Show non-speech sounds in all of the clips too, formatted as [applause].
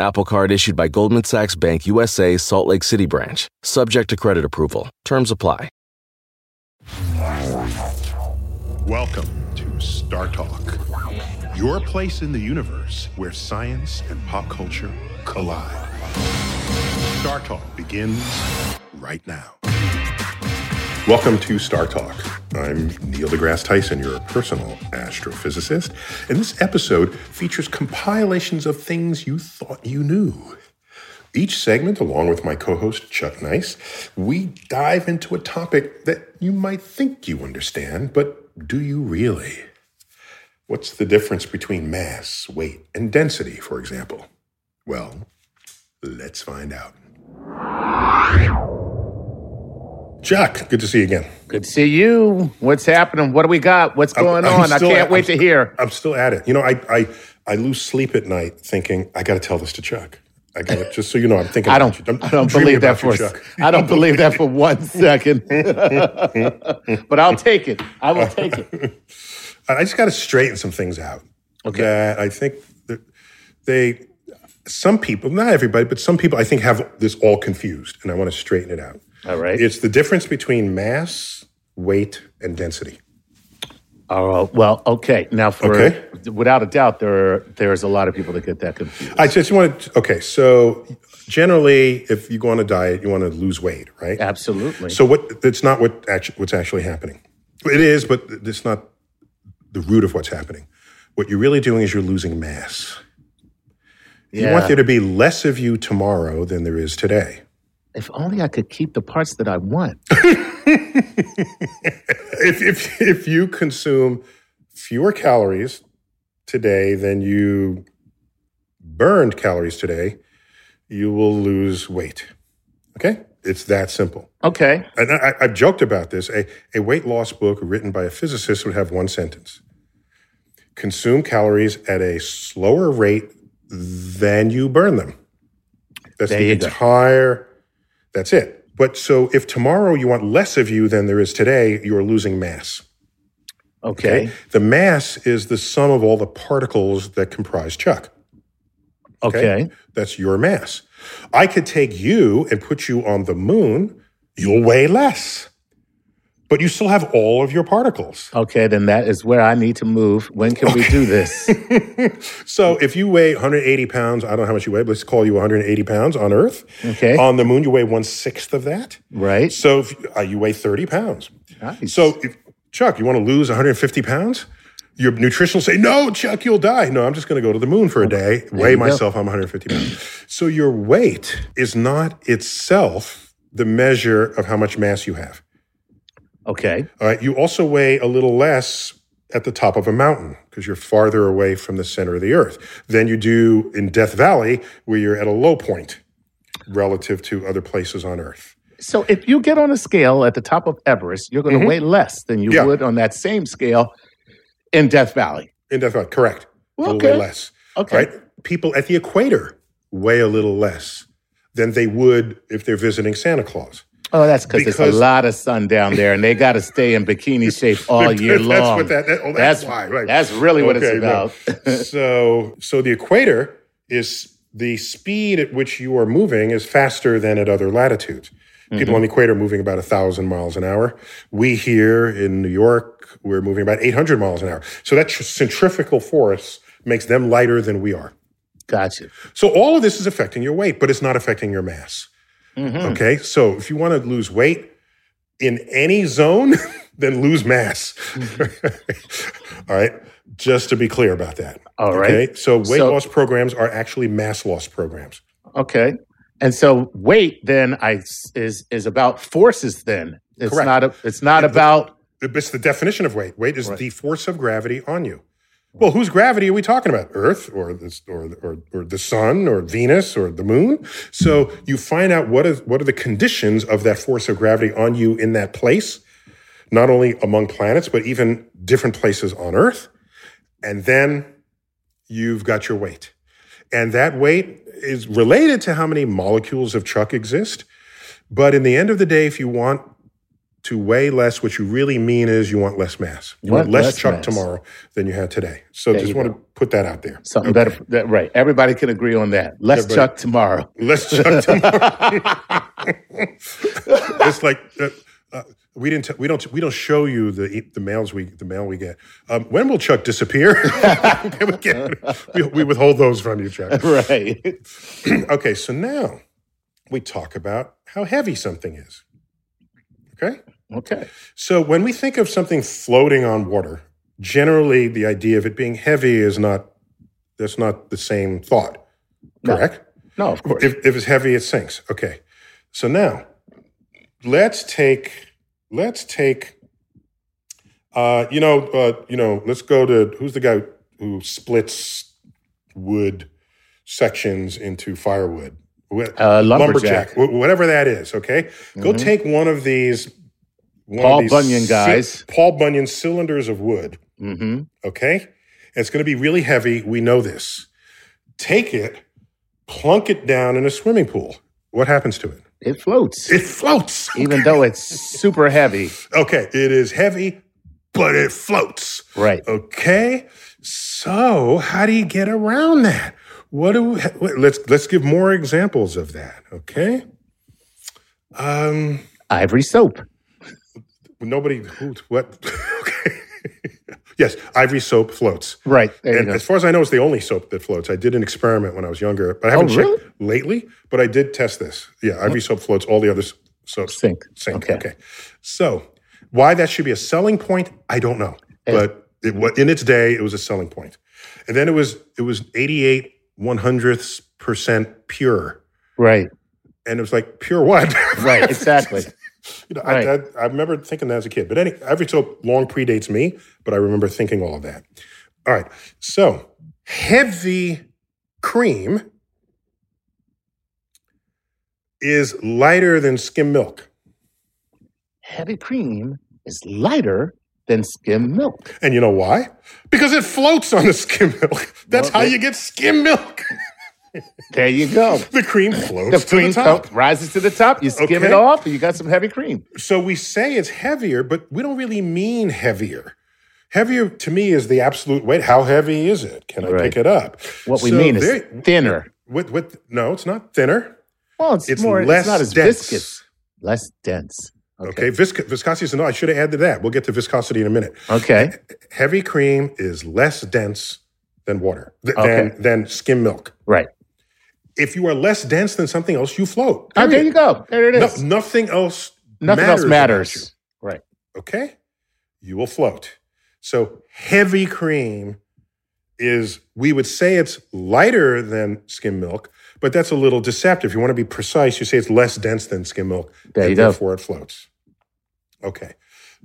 Apple Card issued by Goldman Sachs Bank USA, Salt Lake City branch, subject to credit approval. Terms apply. Welcome to Star Talk, your place in the universe where science and pop culture collide. Star Talk begins right now. Welcome to Star Talk. I'm Neil deGrasse Tyson, your personal astrophysicist, and this episode features compilations of things you thought you knew. Each segment, along with my co host Chuck Nice, we dive into a topic that you might think you understand, but do you really? What's the difference between mass, weight, and density, for example? Well, let's find out. Chuck, good to see you again. Good to see you. What's happening? What do we got? What's going I'm- I'm on? I can't at- wait I'm- to hear. I'm still at it. You know, I I, I lose sleep at night thinking I got to tell this to Chuck. I got just so you know, I'm [laughs] thinking. I don't. you. I'm I don't believe that you, for. Chuck. I don't believe that for one [laughs] second. [laughs] but I'll take it. I will take it. I just got to straighten some things out. Okay. That I think that they, some people, not everybody, but some people, I think have this all confused, and I want to straighten it out. All right. It's the difference between mass, weight, and density. Oh well. Okay. Now, for Okay. without a doubt, there are, there's a lot of people that get that confused. I just want to. Okay, so generally, if you go on a diet, you want to lose weight, right? Absolutely. So what? That's not what actually what's actually happening. It is, but it's not the root of what's happening. What you're really doing is you're losing mass. You want there to be less of you tomorrow than there is today. If only I could keep the parts that I want. [laughs] If if if you consume fewer calories today than you burned calories today, you will lose weight. Okay, it's that simple. Okay. And I, I've joked about this. A, a weight loss book written by a physicist would have one sentence consume calories at a slower rate than you burn them. That's There the entire, that's it. But so if tomorrow you want less of you than there is today, you're losing mass. Okay. The mass is the sum of all the particles that comprise Chuck. Okay. That's your mass. I could take you and put you on the moon, you'll weigh less. But you still have all of your particles. Okay. Then that is where I need to move. When can we do this? [laughs] So if you weigh 180 pounds, I don't know how much you weigh, but let's call you 180 pounds on Earth. Okay. On the moon, you weigh one sixth of that. right. So if, uh, you weigh 30 pounds. Nice. So, if, Chuck, you want to lose 150 pounds? Your nutrition will say, no, Chuck, you'll die. No, I'm just going to go to the moon for a day, weigh you go. myself, I'm 150 pounds. so your weight is not itself the measure of how much mass you have. Okay. All right. You also weigh a little less at the top of a mountain because you're farther away from the center of the earth than you do in Death Valley, where you're at a low point relative to other places on earth. So if you get on a scale at the top of Everest, you're going to weigh less than you Mm-hmm. Yeah. would on that same scale in Death Valley. In Death Valley, correct. You'll Okay. weigh less. Okay. Right? People at the equator weigh a little less than they would if they're visiting Santa Claus. Oh, that's because there's a lot of sun down there, and they got to stay in bikini shape [laughs] all year that's long. what that, that- oh, that's, why, right. That's really what Okay, it's about. [laughs] so so the equator is the speed at which you are moving is faster than at other latitudes. People Mm-hmm. on the equator are moving about a thousand miles an hour. We here in New York, we're moving about 800 miles an hour. So that tr- centrifugal force makes them lighter than we are. Gotcha. So all of this is affecting your weight, but it's not affecting your mass. Mm-hmm. Okay. So if you want to lose weight, in any zone, [laughs] then lose mass. [laughs] All right. Just to be clear about that. All right. Okay. So weight So- loss programs are actually mass loss programs. Okay. And so weight then I is is about forces then. It's Correct. not a, it's not Yeah, the- about It's the definition of weight. Weight is Right. the force of gravity on you. Well, whose gravity are we talking about? Earth or this or, or or the sun or Venus or the moon? So you find out what is what are the conditions of that force of gravity on you in that place, not only among planets, but even different places on Earth. And then you've got your weight. And that weight is related to how many molecules of chuck exist. But in the end of the day, if you want to weigh less, what you really mean is you want less mass. You want, Want less, less chuck mass. tomorrow than you had today. So There just want go. to put that out there. something better. That, right. Everybody can agree on that. Less Everybody- chuck tomorrow. Less chuck tomorrow. [laughs] it's like uh, uh, we didn't. T- we don't. We don't show you the the mails we the mail we get. Um, when will Chuck disappear? [laughs] we, get- we, we withhold those from you, Chuck. [laughs] right. [clears throat] okay, so now we talk about how heavy something is. Okay. Okay. So when we think of something floating on water, generally the idea of it being heavy is not that's not the same thought. Correct? No, of course. If, if it's heavy, it sinks. Okay. So now let's take let's take uh you know uh you know let's go to who's the guy who splits wood sections into firewood Uh, lumberjack. wh- whatever that is okay go take one of these one Paul Bunyan guys. Paul Bunyan cylinders of wood mm-hmm. okay? And it's going to be really heavy. We know this. Take it, plunk it down in a swimming pool. What happens to it? It floats, It floats. even though it's super heavy. Okay, it is heavy, but it floats. Right. Okay, so how do you get around that? What do we, let's let's give more examples of that. Okay, um, Ivory soap. Nobody who what? [laughs] okay, yes, ivory soap floats. Right. And as far as I know, it's the only soap that floats. I did an experiment when I was younger, but I haven't Oh, really? checked lately. But I did test this. Yeah, ivory soap floats. All the other soaps Sink. sink. Okay. Okay. So why that should be a selling point, I don't know. But it, in its day, it was a selling point. And then it was it was eighty eight one hundredths percent pure, Right. and it was like pure what? [laughs] Right. Exactly. You know, Right. I, I, I remember thinking that as a kid. But any, every soap long predates me, but I remember thinking all of that. All right. So heavy cream is lighter than skim milk. Heavy cream is lighter than skim milk. And you know why? Because it floats on the skim milk. [laughs] That's Well, how they- you get skim milk. [laughs] There you go. The cream The floats to cream the top. rises to the top. You skim it off, and you got some heavy cream. So we say it's heavier, but we don't really mean heavier. Heavier to me is the absolute weight. How heavy is it? Can I Right. pick it up? What we mean is there- thinner. With, with, no, it's not thinner. Well, it's, It's more. less it's not as dense. viscous. Less dense. Okay, Visc- viscosity is no. I should have added that. We'll get to viscosity in a minute. Okay. Heavy cream is less dense than water th- Okay. than than skim milk. Right. If you are less dense than something else, you float. Oh, there you go. There it is. No- nothing else. Nothing matters else matters. Right. okay, you will float. So heavy cream is. We would say it's lighter than skim milk, but that's a little deceptive. If you want to be precise, you say it's less dense than skim milk. There and you go. Therefore, it floats. Okay.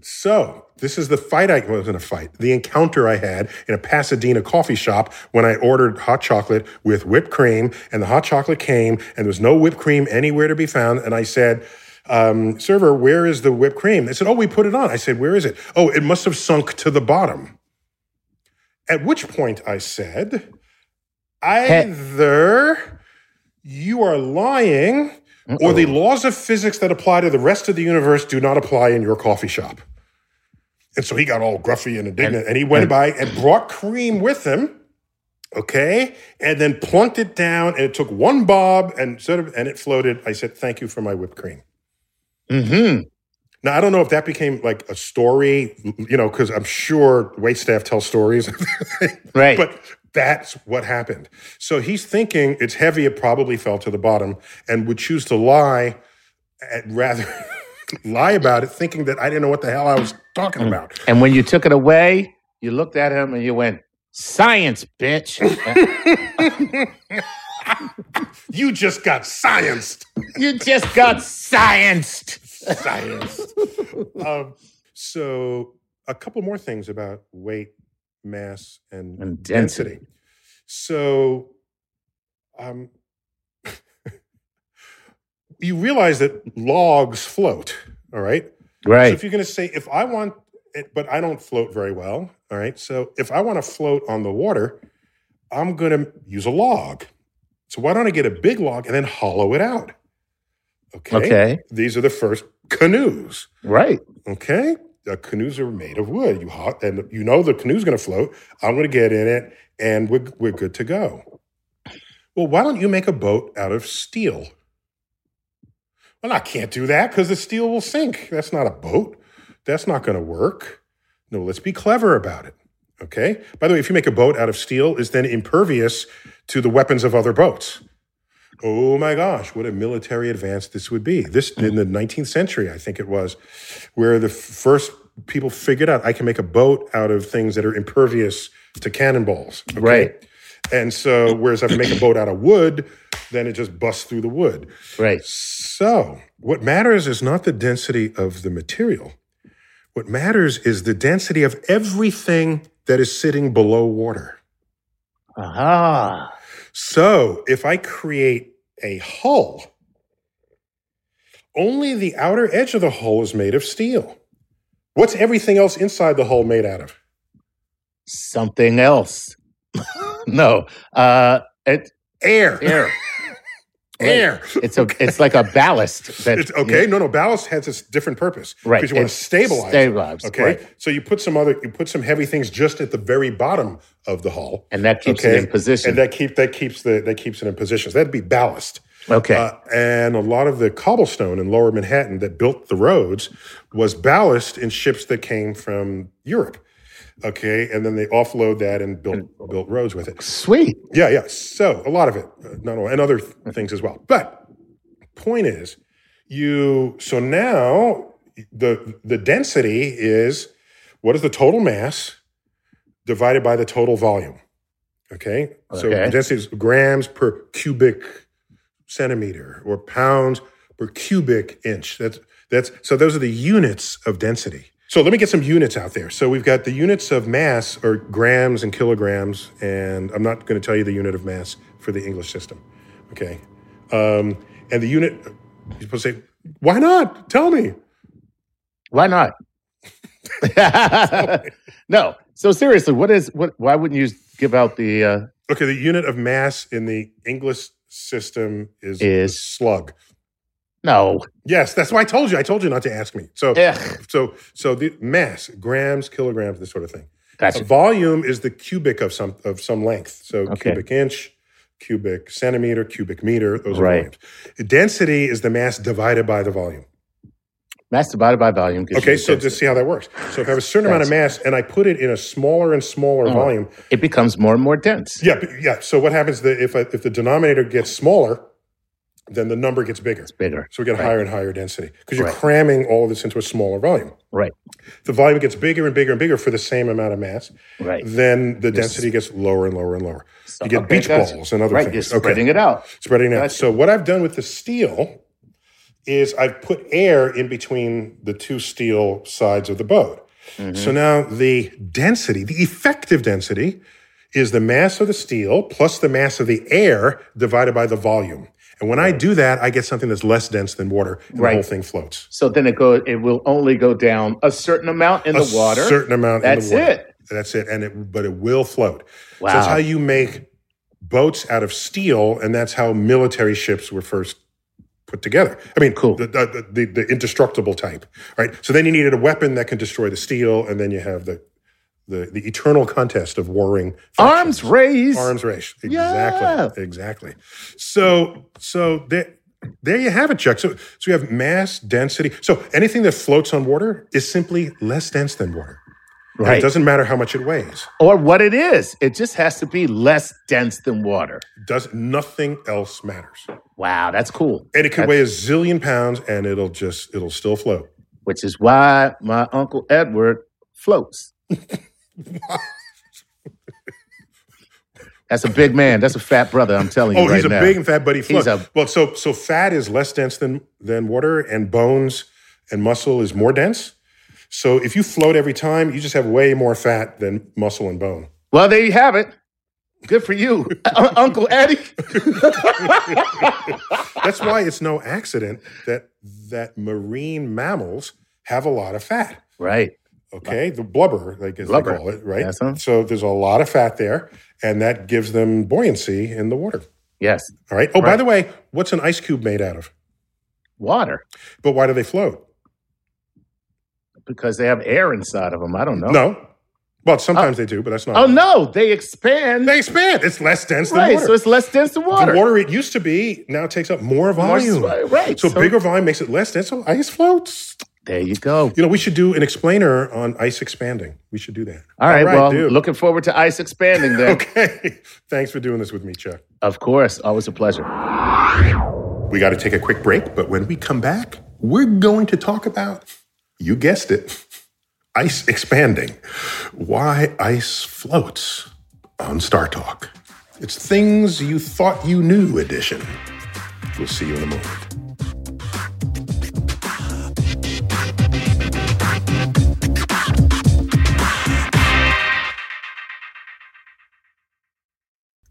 So this is the fight I wasn't a fight, the encounter I had in a Pasadena coffee shop when I ordered hot chocolate with whipped cream, and the hot chocolate came, and there was no whipped cream anywhere to be found. And I said, um, server, where is the whipped cream? They said, oh, we put it on. I said, where is it? Oh, it must have sunk to the bottom. At which point I said, either you are lying or the laws of physics that apply to the rest of the universe do not apply in your coffee shop. And so he got all gruffy and indignant and, he went by and brought cream with him. Okay. And then plunked it down and it took one bob and sort of and it floated. I said, thank you for my whipped cream. Mm-hmm. Now I don't know if that became like a story, you know, because I'm sure wait staff tell stories. [laughs] Right. But that's what happened. So he's thinking it's heavy, it probably fell to the bottom, and would choose to lie at rather [laughs] lie about it, thinking that I didn't know what the hell I was talking Mm. about. And when you took it away, you looked at him and you went, "Science, bitch." [laughs] You just got scienced. you just got scienced. Science. um, so, a couple more things about weight, mass, and, And density. density. So, um, [laughs] you realize that logs float. All right. right? So if you're going to say, if I want it, but I don't float very well, all right. So if I want to float on the water, I'm going to use a log. So why don't I get a big log and then hollow it out? Okay. Okay. These are the first canoes. Right. Okay. Canoes are made of wood. You hot, and you know the canoe's going to float. I'm going to get in it, and we're we're good to go. Well, why don't you make a boat out of steel? Well, I can't do that because the steel will sink. That's not a boat. That's not going to work. No, let's be clever about it. Okay. By the way, if you make a boat out of steel, it's then impervious to the weapons of other boats. Oh my gosh, what a military advance this would be. This in the 19th century, I think it was, where the first people figured out I can make a boat out of things that are impervious to cannonballs. okay? Right. And so, whereas if I make a boat out of wood, then it just busts through the wood. Right. So, what matters is not the density of the material. What matters is the density of everything that is sitting below water. Aha. So, if I create a hull, only the outer edge of the hull is made of steel. What's everything else inside the hull made out of? Something else. [laughs] no. Uh it Air. air. [laughs] Air. It's a it's like a ballast that It's okay. No, no. Ballast has a different purpose. Right. Because you want to stabilize. it. Okay. right. So you put some other, you put some heavy things just at the very bottom of the hull. and that keeps okay. it in position. And that keep that keeps the that keeps it in position. So that'd be ballast. okay. Uh, and a lot of the cobblestone in lower Manhattan that built the roads was ballast in ships that came from Europe. Okay. And then they offload that and built, built roads with it. Sweet. Yeah. Yeah. So a lot of it, uh, not all, and other th- things as well. But point is, you, so now the, the density is what is the total mass divided by the total volume? Okay. So Okay. the density is grams per cubic centimeter or pounds per cubic inch. That's that's so those are the units of density. So let me get some units out there. So we've got the units of mass are grams and kilograms, and I'm not going to tell you the unit of mass for the English system. Okay. Um, and the unit you're supposed to say, why not? Tell me. Why not? [laughs] [laughs] no. So seriously, what is what why wouldn't you give out the uh Okay, the unit of mass in the English system is, Is- slug. No. Yes, that's why I told you. I told you not to ask me. So Ugh. So, so the mass, grams, kilograms, this sort of thing. Gotcha. Volume is the cubic of some of some length. So Okay. cubic inch, cubic centimeter, cubic meter. Those are Right. volumes. Density is the mass divided by the volume. Mass divided by volume. Okay, so just see how that works. So if I have a certain amount of mass and I put it in a smaller and smaller oh, volume, it becomes more and more dense. yeah, yeah. So what happens that if I, if the denominator gets smaller, then the number gets bigger. Bigger. So we get Right. higher and higher density because you're Right. cramming all of this into a smaller volume. Right. The volume gets bigger and bigger and bigger for the same amount of mass. Right. Then the density gets lower and lower and lower. you get Okay, beach gotcha. balls and other right. things. You're spreading it out. Spreading it out. Gotcha. So what I've done with the steel is I've put air in between the two steel sides of the boat. Mm-hmm. So now the density, the effective density, is the mass of the steel plus the mass of the air divided by the volume. And when I do that, I get something that's less dense than water, and the whole thing floats. So then it go it will only go down a certain amount in a the water. A certain amount That's in the water. it. That's it. And it but it will float. So Wow. that's how you make boats out of steel, and that's how military ships were first put together. I mean, Cool. the, the, the, the indestructible type, right? So then you needed a weapon that can destroy the steel, and then you have the the, the eternal contest of warring Arms race. arms race. Yeah. Exactly. Exactly. So so there, there you have it, Chuck. So so you have mass density. So anything that floats on water is simply less dense than water. And Right. it doesn't matter how much it weighs. Or what it is. It just has to be less dense than water. Does nothing else matters. Wow, that's cool. And it could That's- weigh a zillion pounds and it'll just it'll still float. Which is why my Uncle Edward floats. [laughs] That's a big man. That's a fat brother. I'm telling you Oh, right he's a now. big and fat, but he He's a- well, so so fat is less dense than than water, and bones and muscle is more dense. So if you float every time, you just have way more fat than muscle and bone. Well, there you have it. Good for you, [laughs] Un- Uncle Eddie. [laughs] That's why it's no accident that that marine mammals have a lot of fat. right. Okay, the blubber, like as Blubber. they call it, right? Yes, huh? So there's a lot of fat there, and that gives them buoyancy in the water. Yes. All right. Oh, by the way, what's an ice cube made out of? Water. But why do they float? Because they have air inside of them. I don't know. No. Well, sometimes oh. they do, but that's not. Oh no, they expand. They expand. It's less dense than right, water. so it's less dense than water. The water it used to be now takes up more More volume. s- right. So, bigger volume makes it less dense. So ice floats. There you go. You know, we should do an explainer on ice expanding. We should do that. All right, well, dude. looking forward to ice expanding then. [laughs] Okay. Thanks for doing this with me, Chuck. Of course, always a pleasure. We got to take a quick break, but when we come back, we're going to talk about, you guessed it, [laughs] ice expanding. Why ice floats on Star Talk. It's Things You Thought You Knew edition. We'll see you in a moment.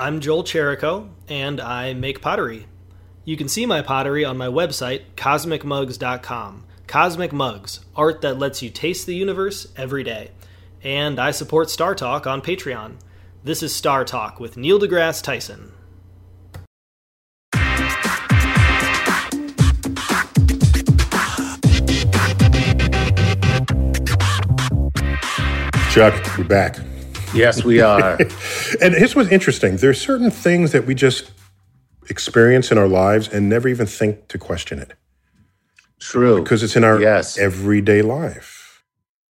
I'm Joel Cherico, and I make pottery. You can see my pottery on my website, cosmicmugs.com. Cosmic Mugs, art that lets you taste the universe every day. And I support Star Talk on Patreon. This is Star Talk with Neil deGrasse Tyson. Chuck, we're back. Yes, we are. [laughs] And here's what's interesting There are certain things that we just experience in our lives and never even think to question it True. because it's in our Yes. everyday life.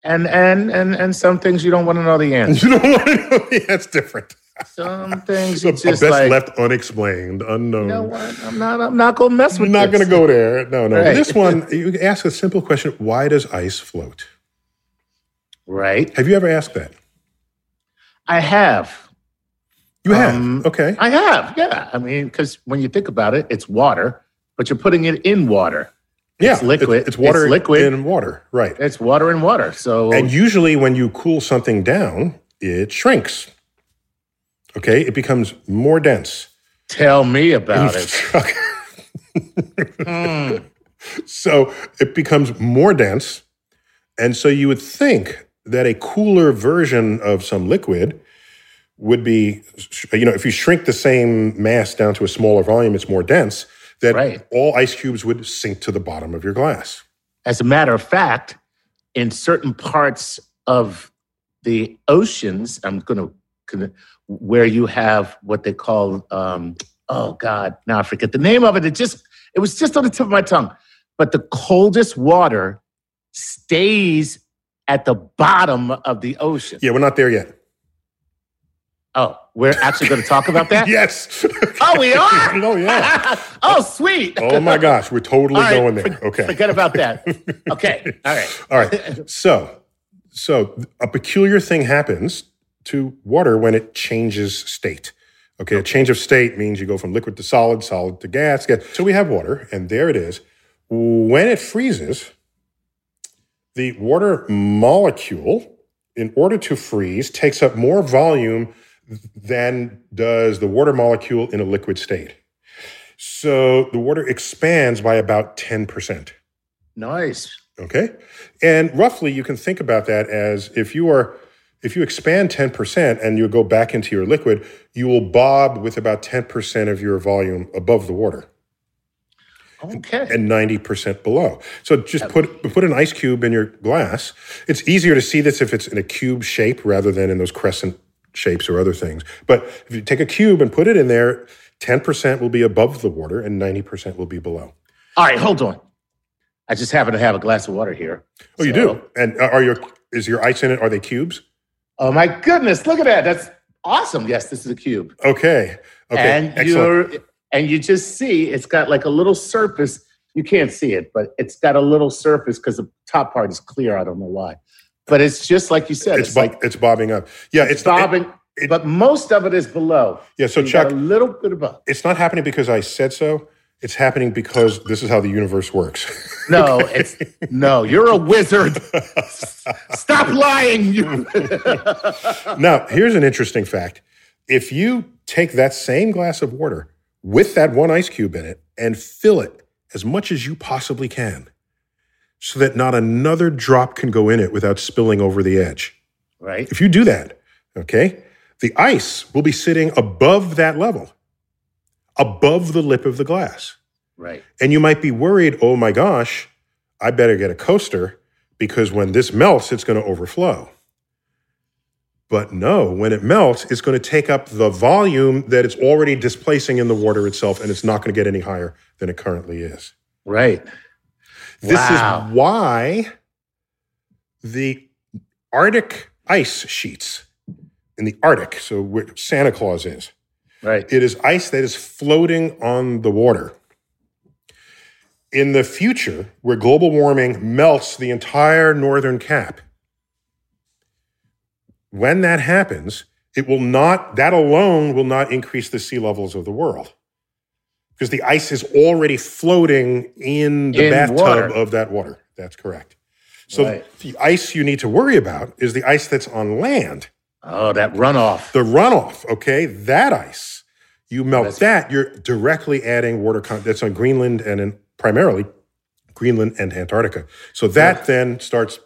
and and and and some things you don't want [laughs] to know the answer. You don't want to know. Yeah, that's different. Some things [laughs] So you best just like. left unexplained, unknown. you know what? I'm not. I'm not gonna mess with. not gonna go there. No, no. Right. This one, you ask a simple question why does ice float? Right. Have you ever asked that? I have. You have. Um, okay. I have. Yeah. I mean, because when you think about it, it's water, but you're putting it in water. yeah. it's liquid. It's, water It's liquid. in water. Right. It's water and water. So And usually, when you cool something down, it shrinks. Okay. It becomes more dense. tell me about it. [laughs] Okay. [laughs] So it becomes more dense. And so you would think that a cooler version of some liquid would be, you know, if you shrink the same mass down to a smaller volume, it's more dense, that Right. all ice cubes would sink to the bottom of your glass. As a matter of fact, in certain parts of the oceans, I'm going to, where you have what they call, um, oh God, now I forget the name of it. It just, it was just on the tip of my tongue. But the coldest water stays at the bottom of the ocean. Yeah, we're not there yet. Oh, we're actually going to talk about that? [laughs] Yes. Oh, we [laughs] are? oh, yeah. [laughs] oh, sweet. Oh, my gosh. We're totally All right, going there. for- Okay. Forget about that. Okay. All right. All right. So, so a peculiar thing happens to water when it changes state. Okay, a change of state means you go from liquid to solid, solid to gas. gas. So we have water, and there it is. When it freezes, the water molecule, in order to freeze, takes up more volume than does the water molecule in a liquid state. So the water expands by about 10%. Nice. Okay. And roughly you can think about that as if you are if you expand 10% and you go back into your liquid, you will bob with about 10% of your volume above the water Okay. and 90% below. So just put put an ice cube in your glass. It's easier to see this if it's in a cube shape rather than in those crescent shapes or other things. But if you take a cube and put it in there, 10% will be above the water and 90% will be below. All right, hold on. I just happen to have a glass of water here. Oh, you do. And are your is your ice in it? Are they cubes? Oh my goodness! Look at that. That's awesome. Yes, this is a cube. Okay. Okay. and Excellent. you're and you just see it's got like a little surface. You can't see it, but it's got a little surface because the top part is clear. I don't know why, but it's just like you said. It's, It's, bo- like it's bobbing up. Yeah, it's it's bobbing, it- but most of it is below. yeah. So You Chuck, a little bit above. it's not happening because I said so. It's happening because this is how the universe works. No, [laughs] it's no. You're a wizard. Stop lying. You. [laughs] now, here's an interesting fact. If you take that same glass of water with that one ice cube in it and fill it as much as you possibly can, so that not another drop can go in it without spilling over the edge. right. If you do that, okay, the ice will be sitting above that level, above the lip of the glass. Right. And you might be worried, oh my gosh, I better get a coaster because when this melts, it's going to overflow. But no, when it melts, it's going to take up the volume that it's already displacing in the water itself, and it's not going to get any higher than it currently is. Right. This Wow. is why the Arctic ice sheets in the Arctic, so where Santa Claus is, Right. it is ice that is floating on the water. in the future, where global warming melts the entire northern cap, when that happens, it will not, that alone will not increase the sea levels of the world. Because the ice is already floating in the In bathtub water. of that water. That's correct. So Right. the ice you need to worry about is the ice that's on land. Oh, that runoff. The runoff, okay, that ice, you melt That's- that, you're directly adding water con- that's on Greenland and in primarily Greenland and Antarctica. So that then starts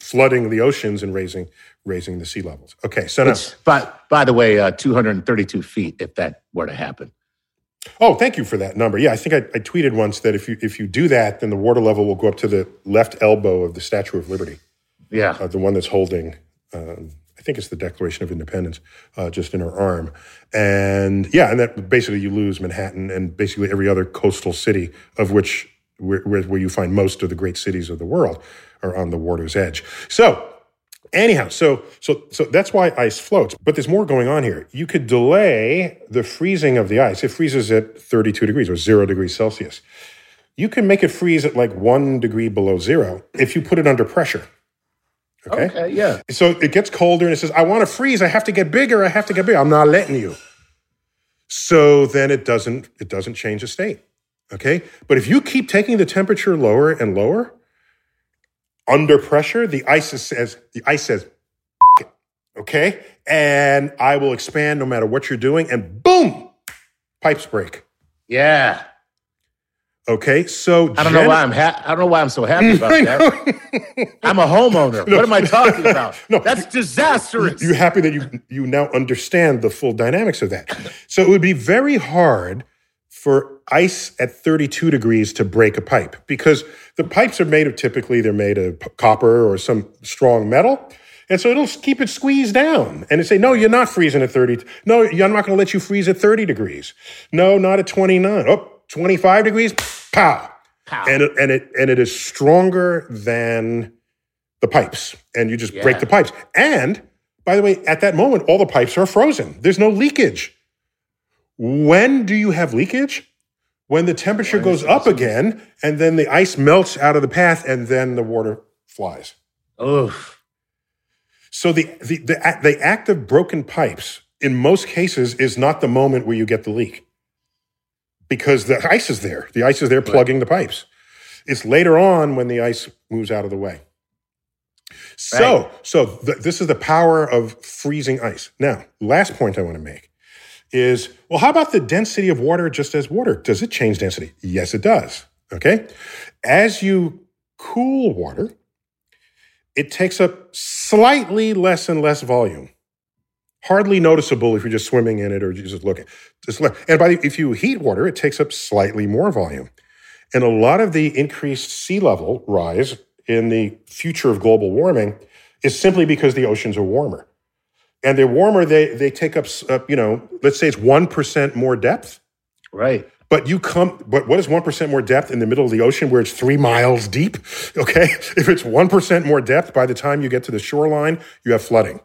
flooding the oceans and raising raising the sea levels. Okay, so now, by, by the way, uh, 232 feet if that were to happen. Oh, thank you for that number. Yeah, I think I, I tweeted once that if you if you do that, then the water level will go up to the left elbow of the Statue of Liberty. Yeah. uh, the one that's holding, um, I think it's the Declaration of Independence, uh, just in her arm. And yeah, and that basically you lose Manhattan and basically every other coastal city of which where, where, where you find most of the great cities of the world are on the water's edge. So anyhow, so so so that's why ice floats. But there's more going on here. You could delay the freezing of the ice. It freezes at 32 degrees or zero degrees Celsius. You can make it freeze at like one degree below zero if you put it under pressure. Okay. Okay, yeah. So it gets colder and it says, I want to freeze. I have to get bigger. I have to get bigger. I'm not letting you. So then it doesn't, it doesn't change the state. Okay. But if you keep taking the temperature lower and lower, under pressure, the ice says, the ice says, it," okay. And I will expand no matter what you're doing. And boom, pipes break. Yeah. Okay. So I don't know why I'm ha- I don't know why I'm so happy about [laughs] that. I'm a homeowner. What am I talking about? [laughs] No, That's disastrous. You're happy that you you now understand the full dynamics of that. So it would be very hard for ice at 32 degrees to break a pipe because the pipes are made of typically they're made of copper or some strong metal. And so it'll keep it squeezed down. And it say, no, you're not freezing at 30. No, I'm not going to let you freeze at 30 degrees. No, not at 29. Oh, 25 degrees. Pow. Pow. And it, and it and it is stronger than the pipes. And you just break the pipes. And by the way, at that moment, all the pipes are frozen. There's no leakage. When do you have leakage? When the temperature goes up again, and then the ice melts out of the path, and then the water flies. Oof. So the the the, act- the act of broken pipes in most cases is not the moment where you get the leak, because the ice is there. The ice is there plugging the pipes. It's later on when the ice moves out of the way. So Right. so th- this is the power of freezing ice. Now, last point I want to make is well, how about the density of water just as water? Does it change density? Yes, it does. Okay. As you cool water, it takes up slightly less and less volume. Hardly noticeable if you're just swimming in it or just looking. And by the, if you heat water, it takes up slightly more volume. And a lot of the increased sea level rise in the future of global warming is simply because the oceans are warmer. And they're warmer, they, they take up, uh, you know, let's say it's 1% more depth. Right. But you come, but what is 1% more depth in the middle of the ocean where it's three miles deep? [laughs] Okay. If it's 1% more depth, by the time you get to the shoreline, you have flooding.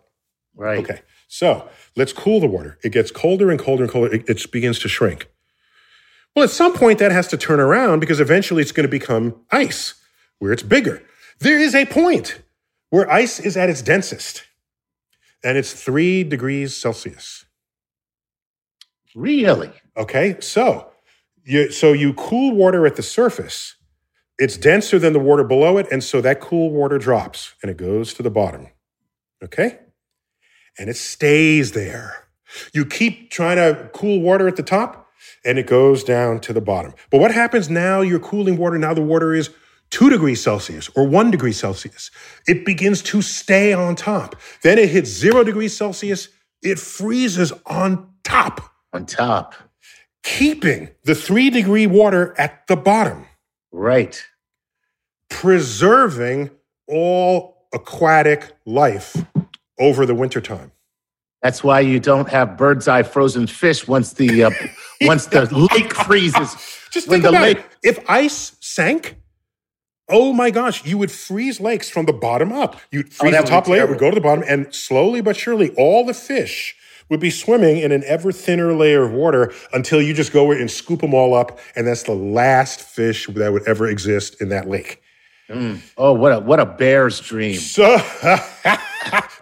Right. Okay. So let's cool the water. It gets colder and colder and colder. It, it begins to shrink. Well, at some point, that has to turn around because eventually it's going to become ice where it's bigger. There is a point where ice is at its densest, and it's three degrees Celsius. Really? Okay, so you so you cool water at the surface. It's denser than the water below it, and so that cool water drops and it goes to the bottom. Okay, and it stays there. You keep trying to cool water at the top, and it goes down to the bottom. But what happens now? You're cooling water. Now the water is two degrees Celsius or one degree Celsius. It begins to stay on top. Then it hits zero degrees Celsius. It freezes on top On top. keeping the three degree water at the bottom, Right. preserving all aquatic life over the wintertime. That's why you don't have bird's eye frozen fish once the uh, [laughs] once the lake freezes. Just think the about lake- it. If ice sank, oh my gosh, you would freeze lakes from the bottom up. You'd freeze Oh, the top layer, would go to the bottom, and slowly but surely, all the fish would be swimming in an ever thinner layer of water until you just go and scoop them all up, and that's the last fish that would ever exist in that lake. Mm. Oh, what a what a bear's dream. So [laughs]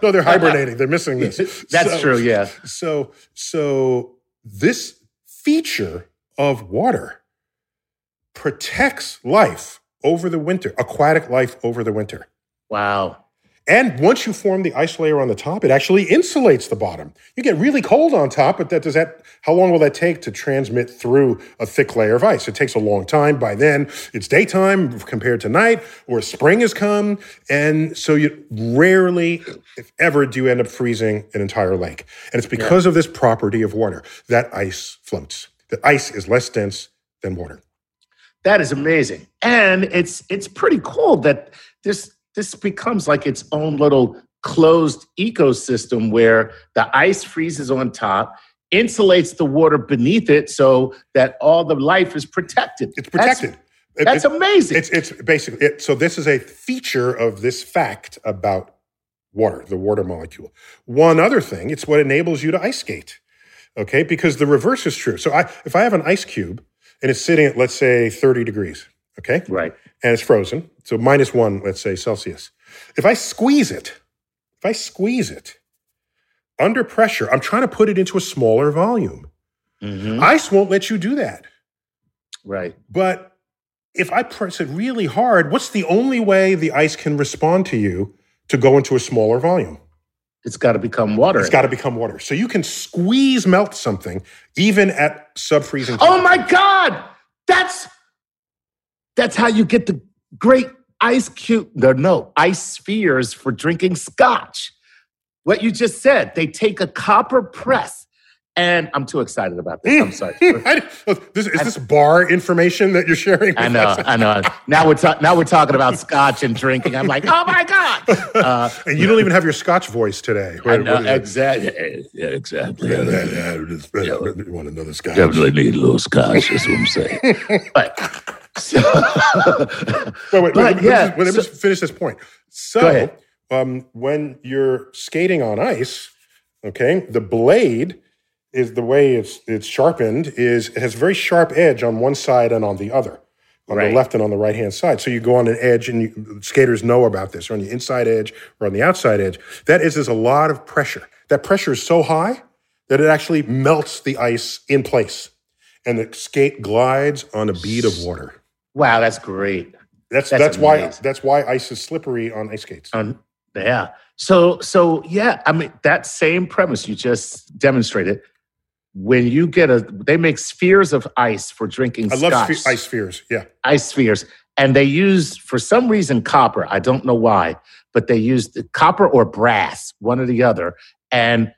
no, they're hibernating. They're missing this. [laughs] That's so, true. Yeah. So so this feature of water protects life over the winter, aquatic life over the winter. Wow. And once you form the ice layer on the top, it actually insulates the bottom. You get really cold on top, but that does that how long will that take to transmit through a thick layer of ice? It takes a long time. By then, it's daytime compared to night, or spring has come, and so you rarely, if ever, do you end up freezing an entire lake. And it's because yeah. of this property of water that ice floats. That ice is less dense than water. That is amazing. And it's it's pretty cool that this this becomes like its own little closed ecosystem where the ice freezes on top, insulates the water beneath it so that all the life is protected. It's protected. That's, that's it, amazing. It's, it's basically it, so. This is a feature of this fact about water, the water molecule. One other thing, it's what enables you to ice skate. Okay, because the reverse is true. So I, if I have an ice cube and it's sitting at let's say 30 degrees, okay, right, and it's frozen, so minus one, let's say Celsius. If I squeeze it, if I squeeze it under pressure, I'm trying to put it into a smaller volume. Mm-hmm. Ice won't let you do that. Right. But if I press it really hard, what's the only way the ice can respond to you to go into a smaller volume? It's got to become water. It's got to become water. So you can squeeze melt something even at sub freezing. Oh my God! That's that's how you get the great ice cube, no, no, ice spheres for drinking scotch. What you just said, they take a copper press. And I'm too excited about this. I'm sorry. [laughs] this, is this bar information that you're sharing? I know, us? I know. Now we're ta- now we're talking about scotch and drinking. I'm like, oh my god! Uh, [laughs] and you don't even have your scotch voice today. I know, exactly. Yeah, exactly. Yeah, yeah, yeah. You want another scotch? Definitely need a little scotch. That's what I'm saying. [laughs] but so, wait, wait, wait, yeah, let me, so, just finish this point. So, um, when you're skating on ice, okay, the blade is the way it's it's sharpened is it has a very sharp edge on one side and on the other, on right. the left and on the right hand side. So you go on an edge, and you, skaters know about this, or on the inside edge or on the outside edge. That is, there's a lot of pressure. That pressure is so high that it actually melts the ice in place, and the skate glides on a bead of water. Wow, that's great. That's that's, that's why that's why ice is slippery on ice skates. Um, yeah. So so yeah, I mean that same premise you just demonstrated. When you get a, they make spheres of ice for drinking. I love sphe- ice spheres. Yeah, ice spheres, and they use for some reason copper. I don't know why, but they use the copper or brass, one or the other, and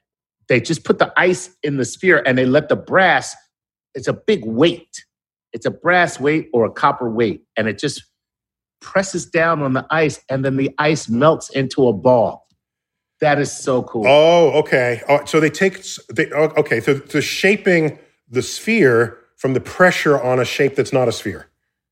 they just put the ice in the sphere and they let the brass. It's a big weight it's a brass weight or a copper weight, and it just presses down on the ice, and then the ice melts into a ball. That is so cool. Oh, okay. Oh, so they take they okay. So the shaping the sphere from the pressure on a shape that's not a sphere.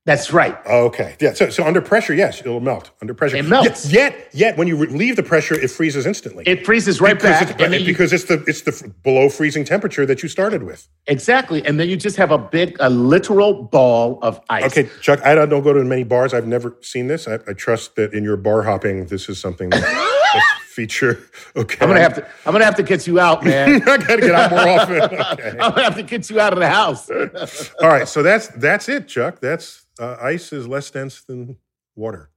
That's right. Okay. Yeah. So, so under pressure, yes, it'll melt. Under pressure, it melts. Yet, yet, yet when you relieve the pressure, it freezes instantly. It freezes right because back. It's, because you, it's the it's the below freezing temperature that you started with. Exactly, and then you just have a big, a literal ball of ice. Okay, Chuck. I don't go to many bars. I've never seen this. I, I trust that in your bar hopping, this is something. That, [laughs] feature. [laughs] Okay, I'm gonna have to. I'm gonna have to get you out, man. [laughs] I gotta get out more [laughs] often. Okay. I'm gonna have to get you out of the house. All right, so that's that's it, Chuck. That's uh, ice is less dense than water.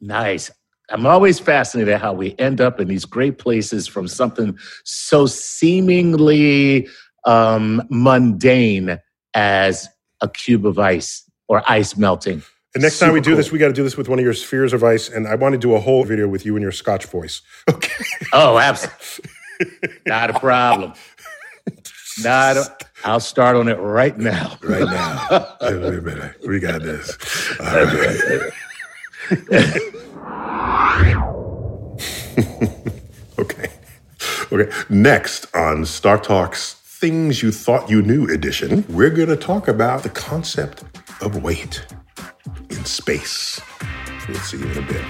Nice. I'm always fascinated how we end up in these great places from something so seemingly um, mundane as a cube of ice or ice melting. And next Super time we do cool. this, we got to do this with one of your spheres of ice. And I want to do a whole video with you in your Scotch voice. [laughs] Okay. Oh, absolutely. Not a problem. Not. A, I'll start on it right now. [laughs] Right now. Wait a minute. We got this. All right. [laughs] okay. Okay. Next on StarTalk's Things You Thought You Knew edition, we're going to talk about the concept of weight space. We'll see you in a bit.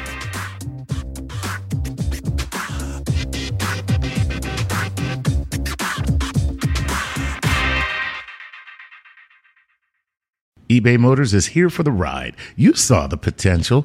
eBay Motors is here for the ride. You saw the potential.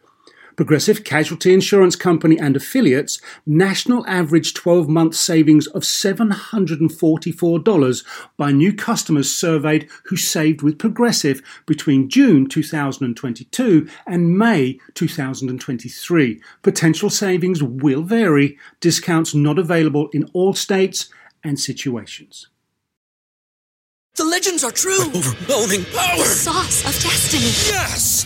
Progressive Casualty Insurance Company and affiliates national average 12 month savings of $744 by new customers surveyed who saved with Progressive between June 2022 and May 2023. Potential savings will vary, discounts not available in all states and situations. The legends are true. Overwhelming power! The sauce of destiny. Yes!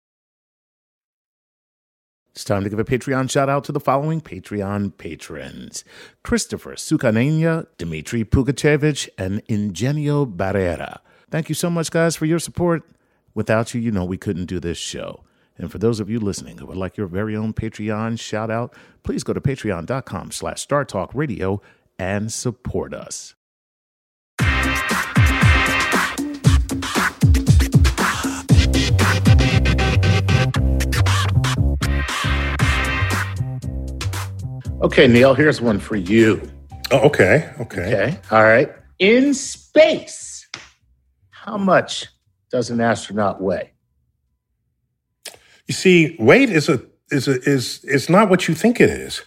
It's time to give a Patreon shout out to the following Patreon patrons Christopher Sukhanenya, Dmitry Pugachevich, and Eugenio Barrera. Thank you so much, guys, for your support. Without you, you know we couldn't do this show. And for those of you listening who would like your very own Patreon shout out, please go to patreon.com slash startalkradio and support us. Okay, Neil, here's one for you. Oh, okay. Okay. Okay. All right. In space, how much does an astronaut weigh? You see, weight is a is a, is is not what you think it is.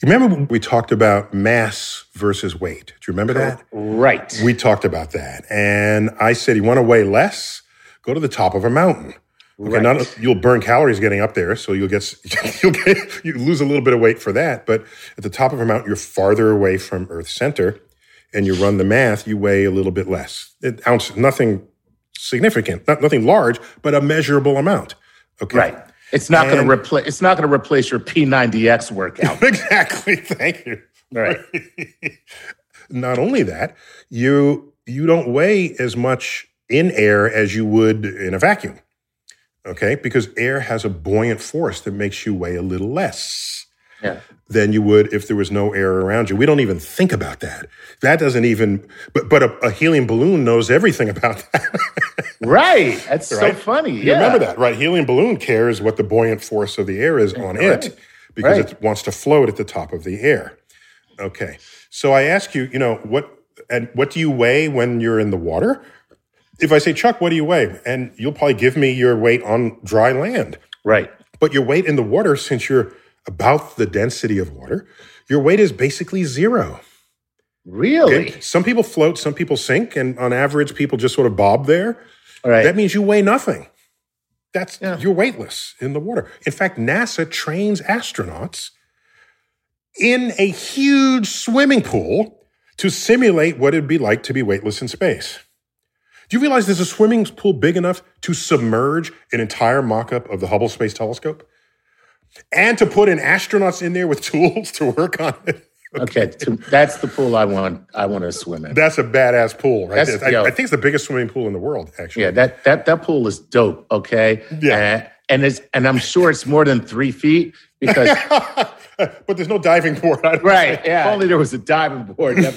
You remember when we talked about mass versus weight? Do you remember that? Right. We talked about that, and I said, you want to weigh less? Go to the top of a mountain. Okay, right. not, you'll burn calories getting up there, so you'll get [laughs] you'll get you lose a little bit of weight for that. But at the top of a mountain, you're farther away from Earth's center, and you run the math, you weigh a little bit less. It, ounce, nothing significant, not nothing large, but a measurable amount. Okay, right. It's not going to replace. It's not going to replace your P90X workout. [laughs] exactly. Thank you. Right. [laughs] not only that, you you don't weigh as much in air as you would in a vacuum okay? Because air has a buoyant force that makes you weigh a little less yeah. than you would if there was no air around you. We don't even think about that. That doesn't even, but, but a, a helium balloon knows everything about that. [laughs] right. That's right? so funny. You remember that, right? Helium balloon cares what the buoyant force of the air is on right. it because right. it wants to float at the top of the air. Okay. So I ask you, you know, what, and what do you weigh when you're in the water? If I say, Chuck, what do you weigh? And you'll probably give me your weight on dry land. Right. But your weight in the water, since you're about the density of water, your weight is basically zero. Really? Okay? Some people float, some people sink, and on average, people just sort of bob there. All right. That means you weigh nothing. That's yeah. you're weightless in the water. In fact, NASA trains astronauts in a huge swimming pool to simulate what it'd be like to be weightless in space. Do you realize there's a swimming pool big enough to submerge an entire mock up of the Hubble Space Telescope? And to put in astronauts in there with [laughs] tools to work on it? Okay, okay that's the pool I want. I want to swim in. That's a badass pool, right? I, yo, I, think it's the biggest swimming pool in the world, actually. Yeah, that that that pool is dope. Okay, yeah, uh, and it's and I'm sure it's more than three feet because. [laughs] but there's no diving board. Right. Yeah. If only there was a diving board. that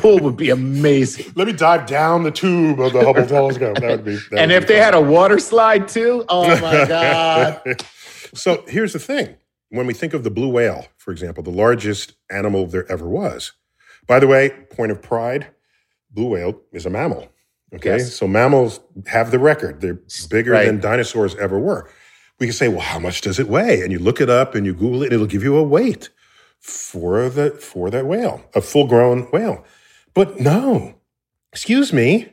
pool would be amazing. Let me dive down the tube of the Hubble [laughs] telescope. That would be. that And would if be they fun. had a water slide too, oh my [laughs] god! so here's the thing: when we think of the blue whale, for example, the largest animal there ever was. By the way, point of pride: blue whale is a mammal. Okay, Yes. so mammals have the record; they're bigger Right. than dinosaurs ever were. We can say, well, how much does it weigh? And you look it up and you Google it, and it'll give you a weight for the for that whale, a full-grown whale. But no, excuse me.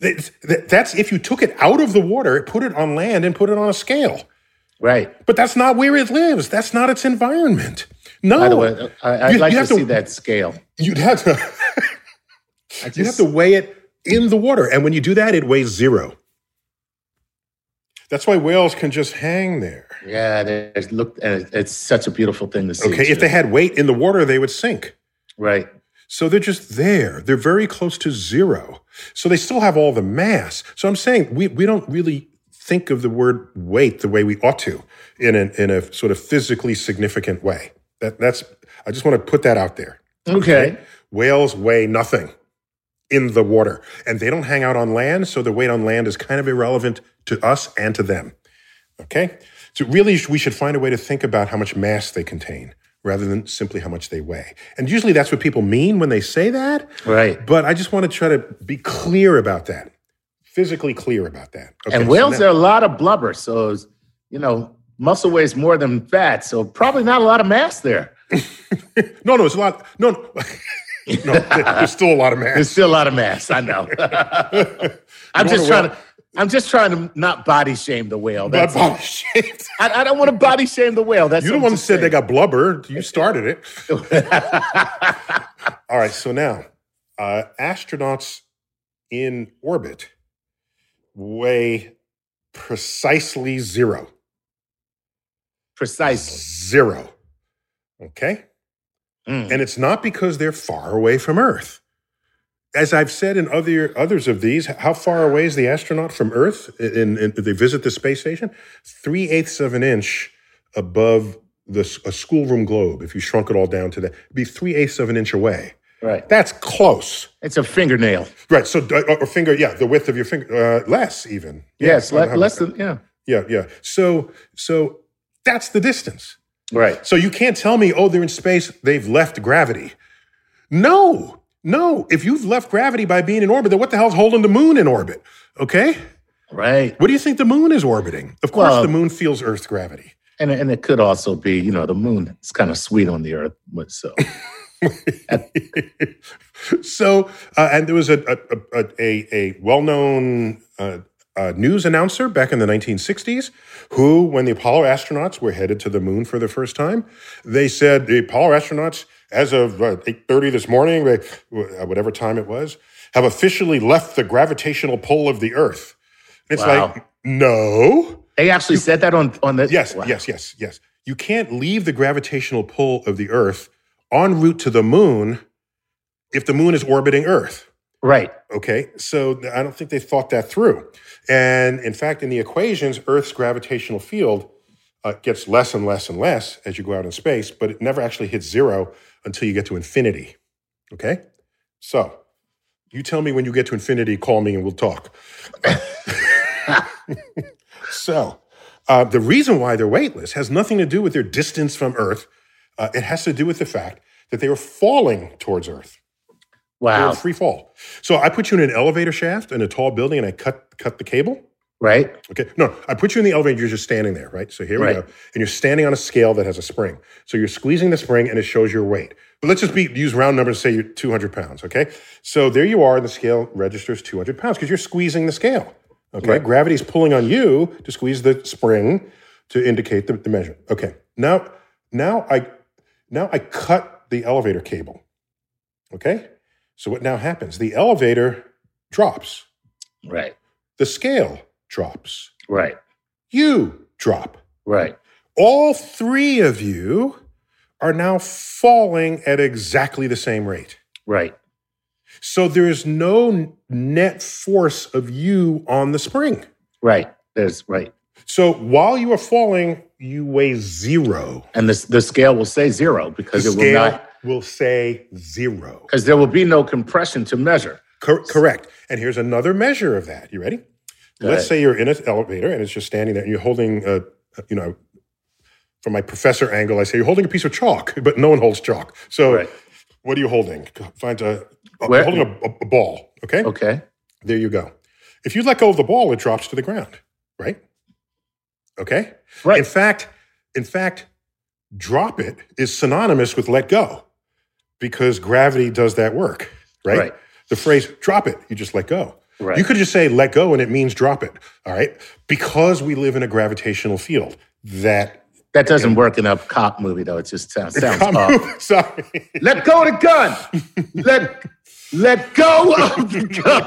That- that- That's if you took it out of the water, put it on land, and put it on a scale. Right. But that's not where it lives. That's not its environment. No. By the way, I, I'd You- like to to- see that scale. You'd have to [laughs] just, you'd have to weigh it in the water. And when you do that, it weighs zero. That's why whales can just hang there. Yeah, there's look. and It's such a beautiful thing to see. Okay. If they had weight in the water, they would sink. right, So they're just there. They're very close to zero. So they still have all the mass. So I'm saying we, we don't really think of the word weight the way we ought to in a, in a sort of physically significant way. That, that's, I just want to put that out there. okay, Whales weigh nothing in the water and they don't hang out on land. So the weight on land is kind of irrelevant to us and to them. Okay. So really, we should find a way to think about how much mass they contain rather than simply how much they weigh. And usually that's what people mean when they say that. right. But I just want to try to be clear about that, physically clear about that. Okay, and so whales now- are a lot of blubber, so you know, muscle weighs more than fat, so probably not a lot of mass there. [laughs] no, no, it's a lot. No, no, [laughs] no there's still a lot of mass. There's still a lot of mass. I know. [laughs] I'm just trying to. I'm just trying to not body shame the whale. That's all. body. I, I don't want to body shame the whale. That's You're the one said they got blubber. You started it. [laughs] All right, so now uh, astronauts in orbit weigh precisely zero. precisely. Zero. Okay? Mm. And it's not because they're far away from Earth. As I've said in other others of these, how far away is the astronaut from Earth? In, in, they visit the space station, three eighths of an inch above the a schoolroom globe. If you shrunk it all down to that, it'd be three eighths of an inch away. Right. That's close, It's a fingernail. right? So, uh, or finger, yeah, the width of your finger, uh, less even. Yes, Yeah, le- less than yeah. yeah, yeah. So, so that's the distance. Right. So you can't tell me, oh, they're in space, they've left gravity. No, no. If you've left gravity by being in orbit, then what the hell's holding the moon in orbit? Okay? Right. What do you think the moon is orbiting? Of course, Well- the moon feels Earth's gravity. And and it could also be, you know, the moon is kind of sweet on the earth, so [laughs] so, uh, and there was a a, a, a, a well known uh, uh, news announcer back in the 1960s who, when the Apollo astronauts were headed to the moon for the first time, they said the Apollo astronauts, as of uh, 8:30 this morning, uh, whatever time it was, have officially left the gravitational pull of the Earth. It's Wow. like no. they actually said that on on the Yes, Wow. yes, yes, yes. You can't leave the gravitational pull of the Earth en route to the moon if the moon is orbiting Earth. Right. Okay, so I don't think they thought that through. And in fact, in the equations, Earth's gravitational field uh, gets less and less and less as you go out in space, but it never actually hits zero until you get to infinity. Okay, so you tell me when you get to infinity, call me and we'll talk. [laughs] so uh, the reason why they're weightless has nothing to do with their distance from Earth. Uh, it has to do with the fact that they were falling towards Earth. Wow. free fall. So I put you in an elevator shaft in a tall building and I cut cut the cable. Right. Okay. No, I put you in the elevator, you're just standing there, right? So here we Right. go. And you're standing on a scale that has a spring. So you're squeezing the spring and it shows your weight. But let's just be use round numbers, say you're 200 pounds, okay? So there you are, and the scale registers 200 pounds because you're squeezing the scale. Okay. Right. Gravity's pulling on you to squeeze the spring to indicate the, the measure. Okay. Now, now I now I cut the elevator cable. Okay? So what now happens? The elevator drops. Right. The scale drops. Right. You drop. Right. All three of you are now falling at exactly the same rate. Right. So there is no net force of you on the spring. Right. There's right. So while you are falling, you weigh zero. And the the scale will say zero because The it will not will say zero. Because there will be no compression to measure. Cor- correct. And here's another measure of that. You ready? Let's say you're in an elevator and it's just standing there and you're holding, uh, you know, from my professor angle, I say you're holding a piece of chalk, [laughs] but no one holds chalk. So Right. what are you holding? Find a, a- Where- holding a, a- a ball. Okay. Okay. There you go. If you let go of the ball, it drops to the ground, right? Okay? Right. In fact, in fact, drop it is synonymous with let go because gravity does that work, right? Right. The phrase drop it, you just let go. Right. You could just say let go and it means drop it, all right? Because we live in a gravitational field that That doesn't work in a cop movie, though. It just sounds, sounds off. [laughs] Sorry. Let go of the gun. [laughs] Let let go of the gun.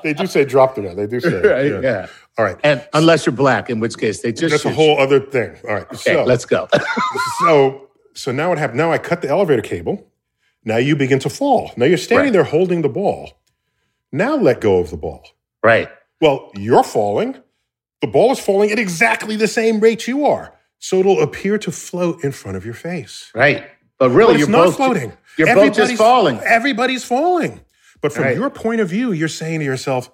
[laughs] they do say drop the gun. They do say right? Yeah. All right. And unless you're black, in which case they just That's a whole other thing. All right. Okay, so, let's go. so so now what happened? Now I cut the elevator cable. Now you begin to fall. Now you're standing Right. there holding the ball. Now let go of the ball. right. Well, you're falling. The ball is falling at exactly the same rate you are. So it'll appear to float in front of your face. Right. But really, But you're not both floating. You're both just Everybody's- falling. Everybody's falling. But from Right. your point of view, you're saying to yourself,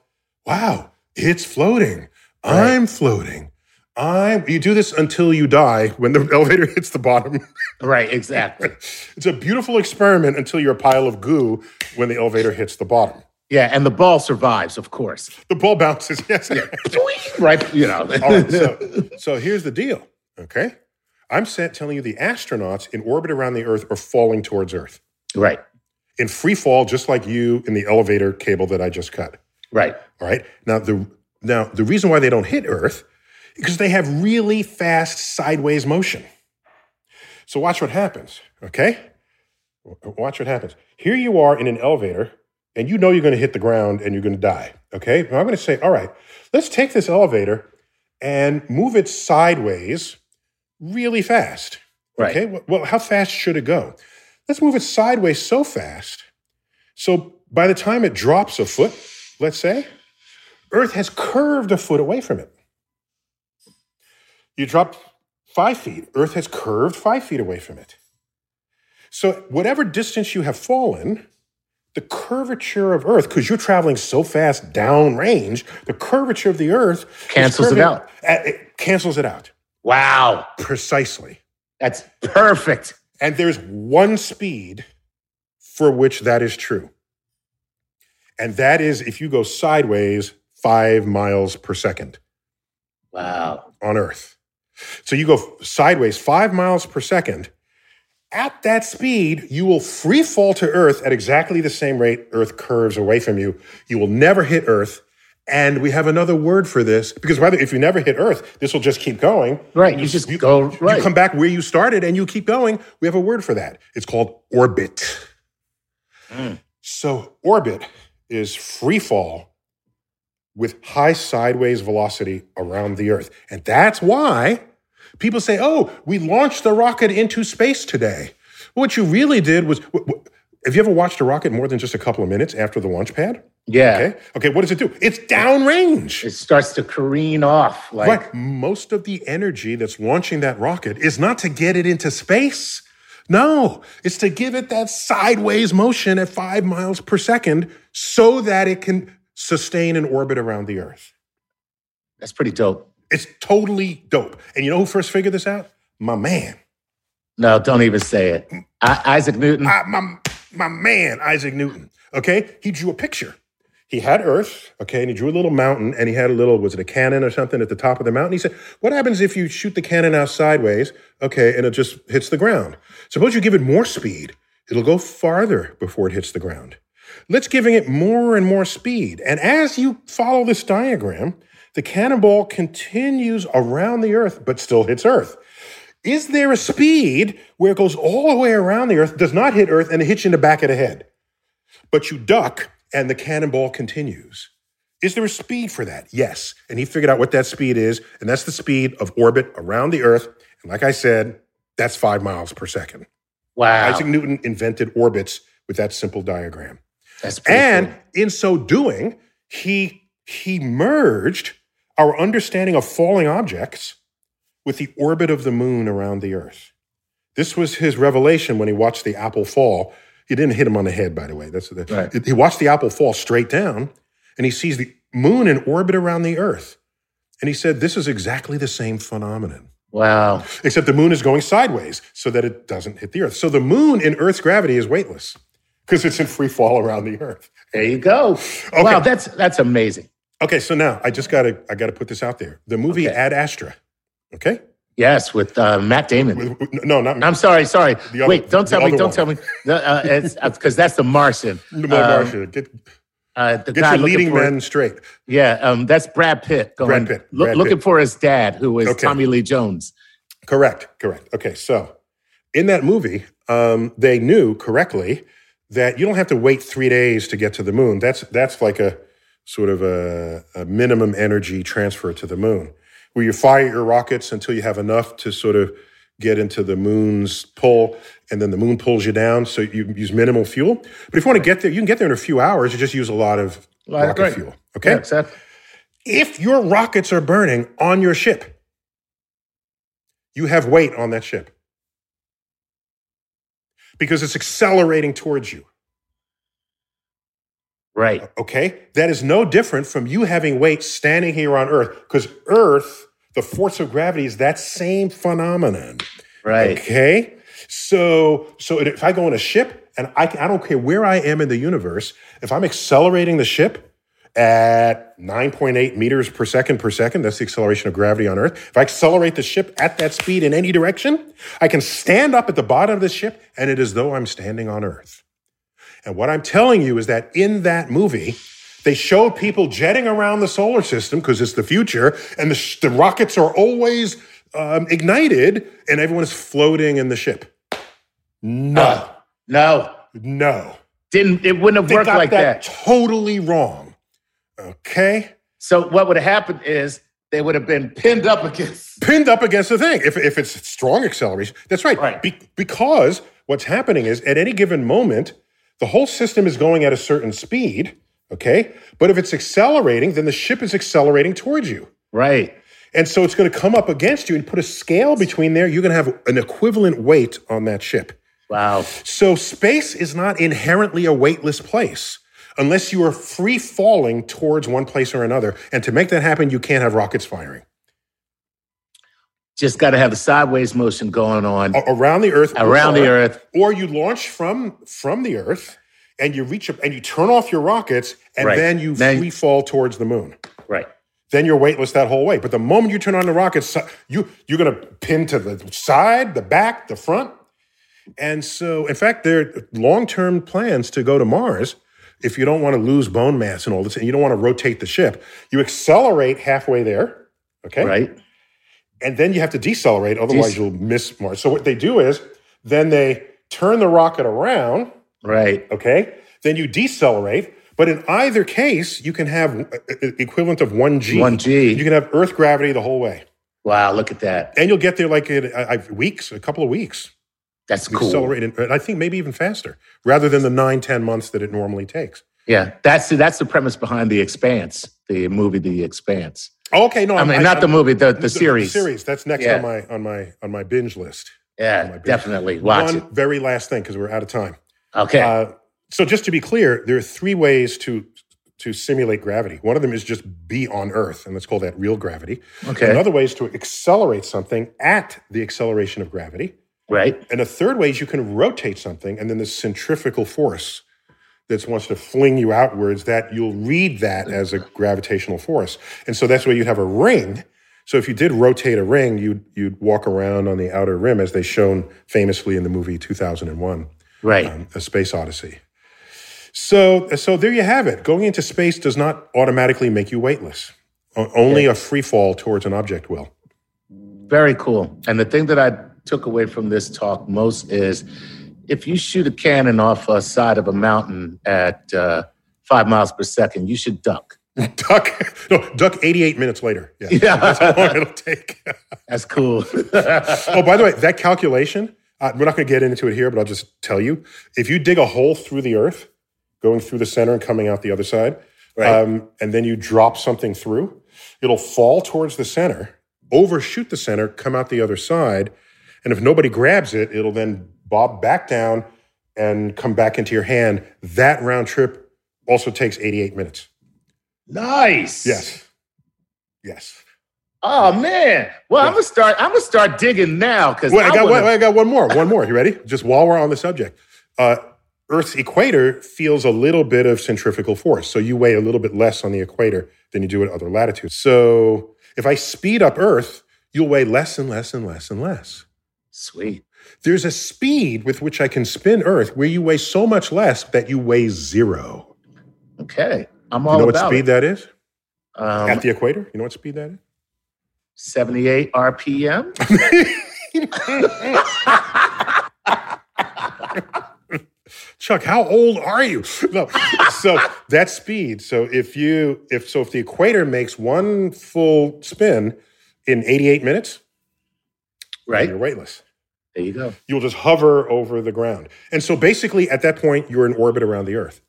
wow, it's floating. I'm floating. I'm you do this until you die when the [laughs] elevator hits the bottom. Right. Exactly. [laughs] it's a beautiful experiment until you're a pile of goo when the elevator hits the bottom. Yeah, and the ball survives, of course. The ball bounces. [laughs] Yes. Right. You know. Right. So, so here's the deal. Okay. I'm sa- telling you the astronauts in orbit around the Earth are falling towards Earth right. in free fall, just like you in the elevator cable that I just cut. Right. All right. Now the now the reason why they don't hit Earth because they have really fast sideways motion. So watch what happens. Okay. Watch what happens. Here you are in an elevator, and you know you're going to hit the ground and you're going to die. Okay. Now I'm going to say, all right, let's take this elevator and move it sideways really fast. Right. Okay. Well- Well, how fast should it go? Let's move it sideways so fast. So by the time it drops a foot, let's say, Earth has curved a foot away from it. You drop five feet, Earth has curved five feet away from it. So, whatever distance you have fallen, the curvature of Earth, because you're traveling so fast downrange, the curvature of the Earth Cancels it out. uh, It cancels it out. Wow. Precisely. That's perfect. And there's one speed for which that is true. And that is if you go sideways five miles per second Wow. on Earth. So you go sideways five miles per second. At that speed, you will free fall to Earth at exactly the same rate Earth curves away from you. You will never hit Earth. And we have another word for this because whether if you never hit Earth, this will just keep going. Right. You just go right. You come back where you started and you keep going. We have a word for that. It's called orbit. Mm. So, orbit is free fall with high sideways velocity around the Earth. And that's why people say, oh, we launched the rocket into space today. What you really did was, have you ever watched a rocket more than just a couple of minutes after the launch pad? yeah. Okay. Okay. What does it do? It's downrange. It starts to careen off. Like Right. Most of the energy that's launching that rocket is not to get it into space. No, it's to give it that sideways motion at five miles per second so that it can sustain an orbit around the Earth. that's pretty dope. It's totally dope. And you know who first figured this out? My man. No, don't even say it. I, Isaac Newton. I- my, my man, Isaac Newton. Okay. He drew a picture. He had Earth, okay, and he drew a little mountain and he had a little, was it a cannon or something at the top of the mountain? He said, What happens if you shoot the cannon out sideways, okay, and it just hits the ground? Suppose you give it more speed, it'll go farther before it hits the ground. Let's giving it more and more speed. And as you follow this diagram, the cannonball continues around the Earth, but still hits Earth. Is there a speed where it goes all the way around the Earth, does not hit Earth, and it hits you in the back of the head? But you duck and the cannonball continues. Is there a speed for that? Yes. And he figured out what that speed is, and that's the speed of orbit around the Earth. And like I said, that's five miles per second. wow. Isaac Newton invented orbits with that simple diagram. That's And cool. in so doing, he he merged our understanding of falling objects with the orbit of the moon around the Earth. This was his revelation when he watched the apple fall. He didn't hit him on the head, by the way. That's the, Right. He watched the apple fall straight down, and he sees the moon in orbit around the Earth. And he said, "This is exactly the same phenomenon." Wow. except the moon is going sideways so that it doesn't hit the earth. So the moon in Earth's gravity is weightless because it's in free fall around the earth. There you go. Wow, that's that's amazing. Okay, so now I just gotta I gotta put this out there. The movie Okay. Ad Astra. Okay? Yes, with uh, Matt Damon. With- with- No, not I'm sorry, sorry. Other- Wait, don't tell me, don't one. tell me. [laughs] The, uh, it's because that's the Martian. the Um, Martian. Get, uh, the get guy your leading for- men straight. Yeah, um, that's Brad Pitt. Going, Brad Pitt, Brad looking Pitt. for his dad, who is Okay. Tommy Lee Jones. Correct, correct. Okay, so in that movie, um, they knew correctly that you don't have to wait three days to get to the moon. That's that's like a sort of a, a minimum energy transfer to the moon, where you fire your rockets until you have enough to sort of get into the moon's pull, and then the moon pulls you down. So you use minimal fuel. But if you want to get there, you can get there in a few hours. You just use a lot of rocket fuel. Okay. Yeah, exactly. If your rockets are burning on your ship, you have weight on that ship because it's accelerating towards you. Right. Uh, okay? That is no different from you having weight standing here on Earth because Earth, the force of gravity is that same phenomenon. Right. Okay? So, so if I go on a ship and I, I don't care where I am in the universe, if I'm accelerating the ship at 9.8 meters per second per second, that's the acceleration of gravity on Earth. If I accelerate the ship at that speed in any direction, I can stand up at the bottom of the ship and it is though I'm standing on Earth. And what I'm telling you is that in that movie, they showed people jetting around the solar system because it's the future, and the, sh- the rockets are always um, ignited, and everyone is floating in the ship. No, No, no, didn't it? Wouldn't have they worked like that, that. totally wrong. Okay, So what would have happened is they would have been pinned up against. [laughs] pinned up against the thing. If if it's strong acceleration, that's right. Right. Be- because what's happening is at any given moment, the whole system is going at a certain speed. Okay, but if it's accelerating, then the ship is accelerating towards you. Right. And so it's going to come up against you and put a scale between there. You're going to have an equivalent weight on that ship. Wow. So space is not inherently a weightless place unless you are free falling towards one place or another. And to make that happen, you can't have rockets firing Just got to have the sideways motion going on around the Earth. around the or- Earth. Or you launch from from the Earth and you reach up and you turn off your rockets and Right. then you free fall towards the moon. Right. then you're weightless that whole way. But the moment you turn on the rockets, you you're going to pin to the side, the back, the front. And so, in fact, there are long-term plans to go to Mars. If you don't want to lose bone mass and all this, and you don't want to rotate the ship, you accelerate halfway there, okay? Right. And then you have to decelerate, otherwise you'll miss Mars. So what they do is, then they turn the rocket around, Right. okay? Then you decelerate. But in either case, you can have uh, uh, equivalent of 1G. 1G. You can have Earth gravity the whole way. Wow. Look at that. And you'll get there like in uh, uh, weeks, a couple of weeks. That's cool. Accelerate, and I think maybe even faster, rather than the nine, 10 months that it normally takes. Yeah. That's that's the premise behind the Expanse, the movie, The Expanse. Oh, okay, no, I mean, not the movie, the, the series. The series. That's next Yeah. on my on my on my binge list. Yeah, binge. definitely. Watch One it. very last thing because we're out of time. Okay. Uh, so just to be clear, there are three ways to to simulate gravity. One of them is just be on Earth, and let's call that real gravity. Okay. Another way is to accelerate something at the acceleration of gravity. right. And a third way is you can rotate something, and then the centrifugal force that wants to fling you outwards, that you'll read that as a gravitational force. And so that's why you'd have a ring. So if you did rotate a ring, you'd, you'd walk around on the outer rim, as they shown famously in the movie 2001, Right. um, A Space Odyssey. So, so there you have it. Going into space does not automatically make you weightless. O- Only a free fall towards an object will. Very cool. And the thing that I took away from this talk most is if you shoot a cannon off a side of a mountain at uh, five miles per second, you should duck. [laughs] Duck, no, duck 88 minutes later. Yeah, Yeah. [laughs] that's how long it'll take. [laughs] That's cool. oh, by the way, that calculation, uh, we're not going to get into it here, but I'll just tell you. If you dig a hole through the earth, going through the center and coming out the other side, Right. um, and then you drop something through, it'll fall towards the center, overshoot the center, come out the other side, And if nobody grabs it, it'll then bob back down and come back into your hand. That round trip also takes 88 minutes. Nice. Yes. Yes. Oh man. Well, I'm gonna start. I'm gonna start digging now because I got, I got one more. One more. You ready? Just while we're on the subject. Uh, Earth's equator feels a little bit of centrifugal force. So you weigh a little bit less on the equator than you do at other latitudes. So if I speed up Earth, you'll weigh less and less and less and less. Sweet. There's a speed with which I can spin Earth where you weigh so much less that you weigh zero. Okay. I'm all You know what speed it. that is? Um, At the equator? You know what speed that is? 78 RPM. [laughs] Chuck, how old are you? No. so that's speed. So if you if so if the equator makes one full spin in 88 minutes, Right. you're weightless. There you go. You'll just hover over the ground. And so basically at that point you're in orbit around the earth.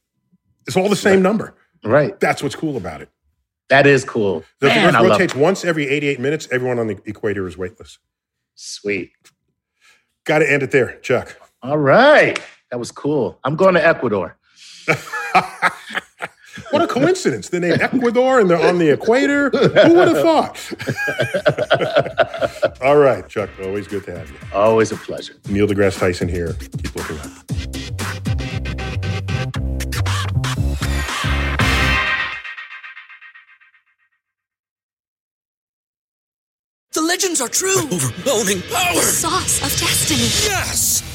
It's all the same number. Right. That's what's cool about it. That is cool. The Man, earth rotates once every 88 minutes, everyone on the equator is weightless. Sweet. Got to end it there, Chuck. All right. That was cool. I'm going to Ecuador. [laughs] What a coincidence. The name Ecuador and they're on the equator. Who would have thought? [laughs] All right, Chuck. Always good to have you. Always a pleasure. Neil deGrasse Tyson here. Keep looking up. The legends are true. Overwhelming power! Sauce of destiny. Yes!